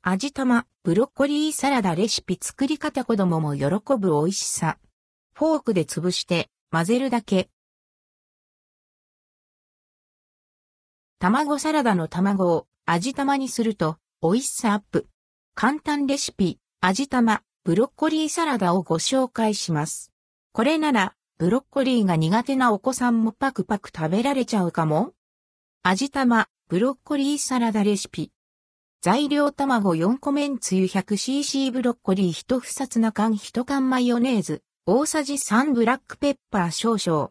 味玉、ブロッコリーサラダレシピ作り方子供も喜ぶ美味しさ。フォークで潰して混ぜるだけ。卵サラダの卵を味玉にすると美味しさアップ。簡単レシピ、味玉、ブロッコリーサラダをご紹介します。これなら、ブロッコリーが苦手なお子さんもパクパク食べられちゃうかも味玉、ブロッコリーサラダレシピ。材料卵4個麺つゆ 100cc ブロッコリー1房ツナ缶1缶マヨネーズ、大さじ3ブラックペッパー少々。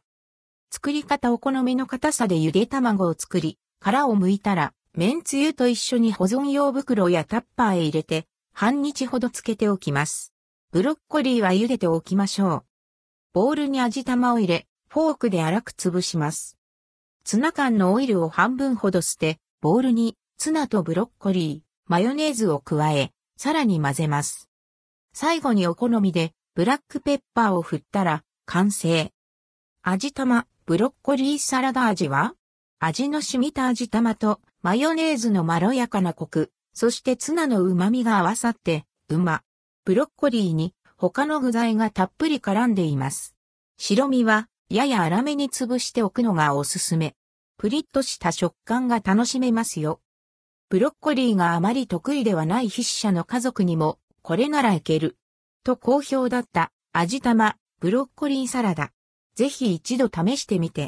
作り方お好みの硬さでゆで卵を作り、殻を剥いたら、麺つゆと一緒に保存用袋やタッパーへ入れて、半日ほどつけておきます。ブロッコリーは茹でておきましょう。ボウルに味玉を入れ、フォークで粗く潰します。ツナ缶のオイルを半分ほど捨て、ボウルにツナとブロッコリー、マヨネーズを加え、さらに混ぜます。最後にお好みでブラックペッパーを振ったら完成。味玉、ブロッコリーサラダ味は味の染みた味玉とマヨネーズのまろやかなコク、そしてツナの旨味が合わさって、うま。ブロッコリーに他の具材がたっぷり絡んでいます。白身はやや粗めに潰しておくのがおすすめ。プリッとした食感が楽しめますよ。ブロッコリーがあまり得意ではない筆者の家族にも、これならいける。と好評だった、味玉、ブロッコリーサラダ。ぜひ一度試してみて。